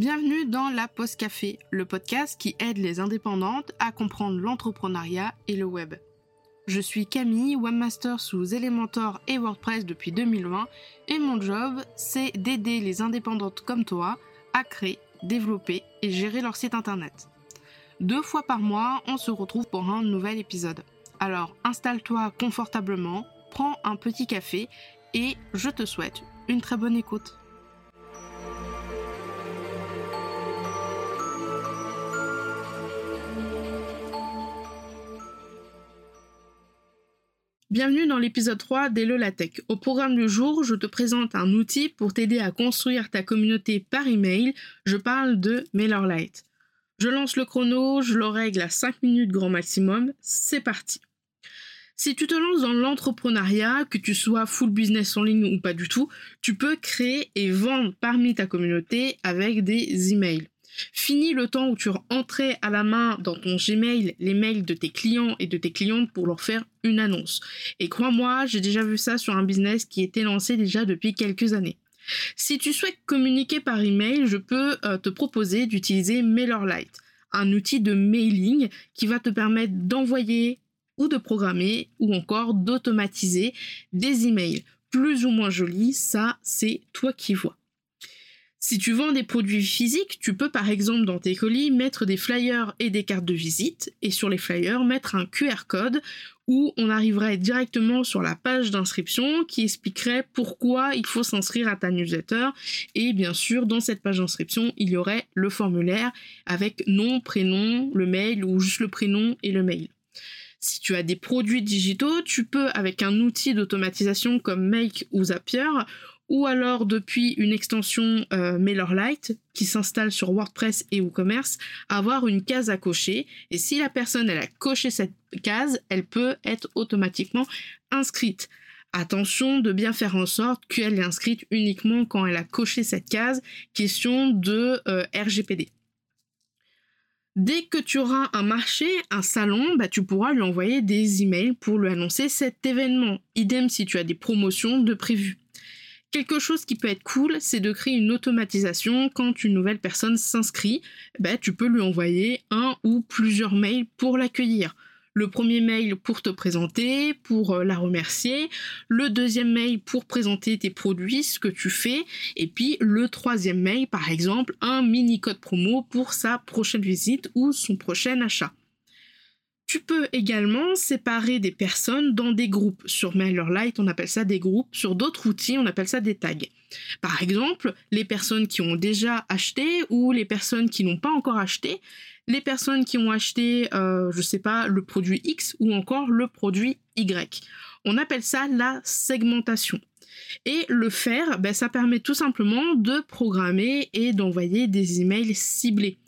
Bienvenue dans la Post Café, le podcast qui aide les indépendantes à comprendre l'entrepreneuriat et le web. Je suis Camille, webmaster sous Elementor et WordPress depuis 2020 et mon job, c'est d'aider les indépendantes comme toi à créer, développer et gérer leur site internet. Deux fois par mois, on se retrouve pour un nouvel épisode. Alors installe-toi confortablement, prends un petit café et je te souhaite une très bonne écoute. Bienvenue dans l'épisode 3 d'Hello Tech. Au programme du jour, je te présente un outil pour t'aider à construire ta communauté par email. Je parle de MailerLite. Je lance le chrono, je le règle à 5 minutes grand maximum. C'est parti. Si tu te lances dans l'entrepreneuriat, que tu sois full business en ligne ou pas du tout, tu peux créer et vendre parmi ta communauté avec des emails. Fini le temps où tu rentrais à la main dans ton Gmail les mails de tes clients et de tes clientes pour leur faire une annonce. Et crois-moi, j'ai déjà vu ça sur un business qui était lancé déjà depuis quelques années. Si tu souhaites communiquer par email, je peux euh, te proposer d'utiliser MailerLite, un outil de mailing qui va te permettre d'envoyer ou de programmer ou encore d'automatiser des emails plus ou moins jolis, ça c'est toi qui vois. Si tu vends des produits physiques, tu peux par exemple dans tes colis mettre des flyers et des cartes de visite et sur les flyers mettre un QR code où on arriverait directement sur la page d'inscription qui expliquerait pourquoi il faut s'inscrire à ta newsletter et bien sûr dans cette page d'inscription il y aurait le formulaire avec nom, prénom, le mail ou juste le prénom et le mail. Si tu as des produits digitaux, tu peux avec un outil d'automatisation comme Make ou Zapier ou alors depuis une extension euh, MailerLite qui s'installe sur WordPress et WooCommerce, avoir une case à cocher. Et si la personne a coché cette case, elle peut être automatiquement inscrite. Attention de bien faire en sorte qu'elle est inscrite uniquement quand elle a coché cette case. Question de euh, RGPD. Dès que tu auras un marché, un salon, bah, tu pourras lui envoyer des emails pour lui annoncer cet événement. Idem si tu as des promotions de prévues. Quelque chose qui peut être cool, c'est de créer une automatisation quand une nouvelle personne s'inscrit. Bah, tu peux lui envoyer un ou plusieurs mails pour l'accueillir. Le premier mail pour te présenter, pour euh, la remercier. Le deuxième mail pour présenter tes produits, ce que tu fais. Et puis le troisième mail, par exemple, un mini code promo pour sa prochaine visite ou son prochain achat. Tu peux également séparer des personnes dans des groupes. Sur MailerLite, on appelle ça des groupes. Sur d'autres outils, on appelle ça des tags. Par exemple, les personnes qui ont déjà acheté ou les personnes qui n'ont pas encore acheté, les personnes qui ont acheté, euh, je sais pas, le produit X ou encore le produit Y. On appelle ça la segmentation. Et le faire, ben, ça permet tout simplement de programmer et d'envoyer des emails ciblés.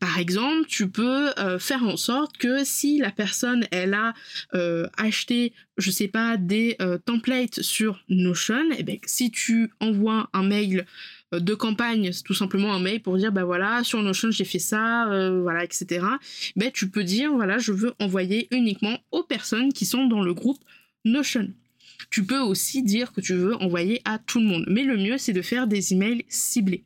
Par exemple, tu peux euh, faire en sorte que si la personne elle a euh, acheté, je sais pas, des templates sur Notion, et eh ben si tu envoies un mail de campagne, tout simplement un mail pour dire bah voilà sur Notion j'ai fait ça, voilà etc. Ben tu peux dire voilà je veux envoyer uniquement aux personnes qui sont dans le groupe Notion. Tu peux aussi dire que tu veux envoyer à tout le monde. Mais le mieux, c'est de faire des emails ciblés.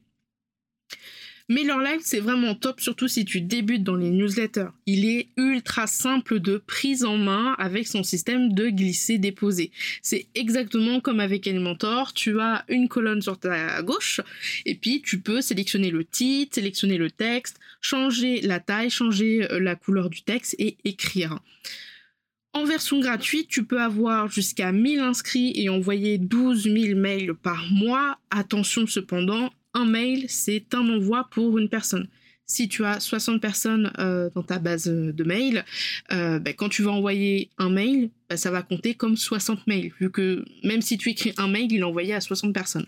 MailerLite, c'est vraiment top, surtout si tu débutes dans les newsletters. Il est ultra simple de prise en main avec son système de glisser-déposer. C'est exactement comme avec Elementor, tu as une colonne sur ta gauche, et puis tu peux sélectionner le titre, sélectionner le texte, changer la taille, changer euh, la couleur du texte et écrire. En version gratuite, tu peux avoir jusqu'à 1000 inscrits et envoyer 12 000 mails par mois. Attention cependant, un mail, c'est un envoi pour une personne. Si tu as 60 personnes euh, dans ta base de mails, euh, ben, quand tu vas envoyer un mail, ben, ça va compter comme 60 mails, vu que même si tu écris un mail, il est envoyé à 60 personnes.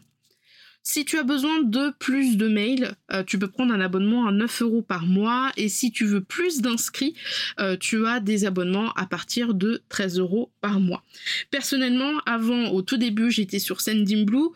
Si tu as besoin de plus de mails, euh, tu peux prendre un abonnement à 9 euros par mois. Et si tu veux plus d'inscrits, euh, tu as des abonnements à partir de 13 euros par mois. Personnellement, avant, au tout début, j'étais sur Sendinblue,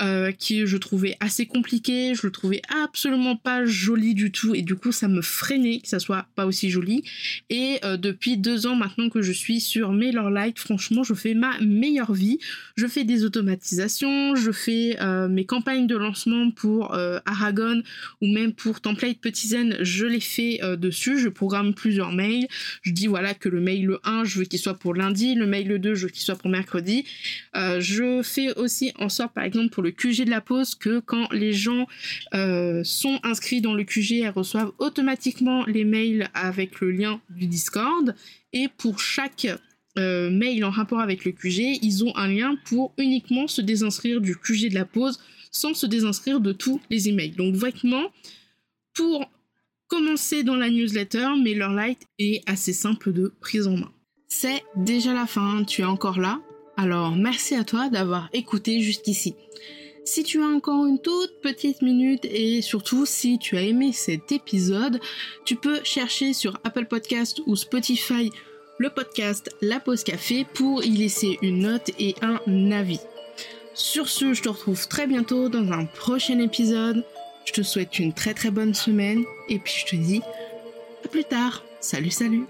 euh, qui je trouvais assez compliqué. Je le trouvais absolument pas joli du tout. Et du coup, ça me freinait que ça soit pas aussi joli. Et depuis deux ans maintenant que je suis sur MailerLite, franchement, je fais ma meilleure vie. Je fais des automatisations, je fais mes campagnes de lancement pour euh, Aragon ou même pour Template Petit Zen, je l'ai fait euh, dessus. Je programme plusieurs mails. Je dis voilà que le mail 1, je veux qu'il soit pour lundi, le mail 2, je veux qu'il soit pour mercredi. Euh, je fais aussi en sorte, par exemple, pour le QG de la pause, que quand les gens sont inscrits dans le QG, elles reçoivent automatiquement les mails avec le lien du Discord. Et pour chaque mail en rapport avec le QG, ils ont un lien pour uniquement se désinscrire du QG de la pause sans se désinscrire de tous les emails. Donc vraiment, pour commencer dans la newsletter, MailerLite est assez simple de prise en main. C'est déjà la fin, tu es encore là Alors merci à toi d'avoir écouté jusqu'ici. Si tu as encore une toute petite minute et surtout si tu as aimé cet épisode, tu peux chercher sur Apple Podcast ou Spotify le podcast La Pause Café pour y laisser une note et un avis. Sur ce, je te retrouve très bientôt dans un prochain épisode. Je te souhaite une très très bonne semaine et puis je te dis à plus tard. Salut salut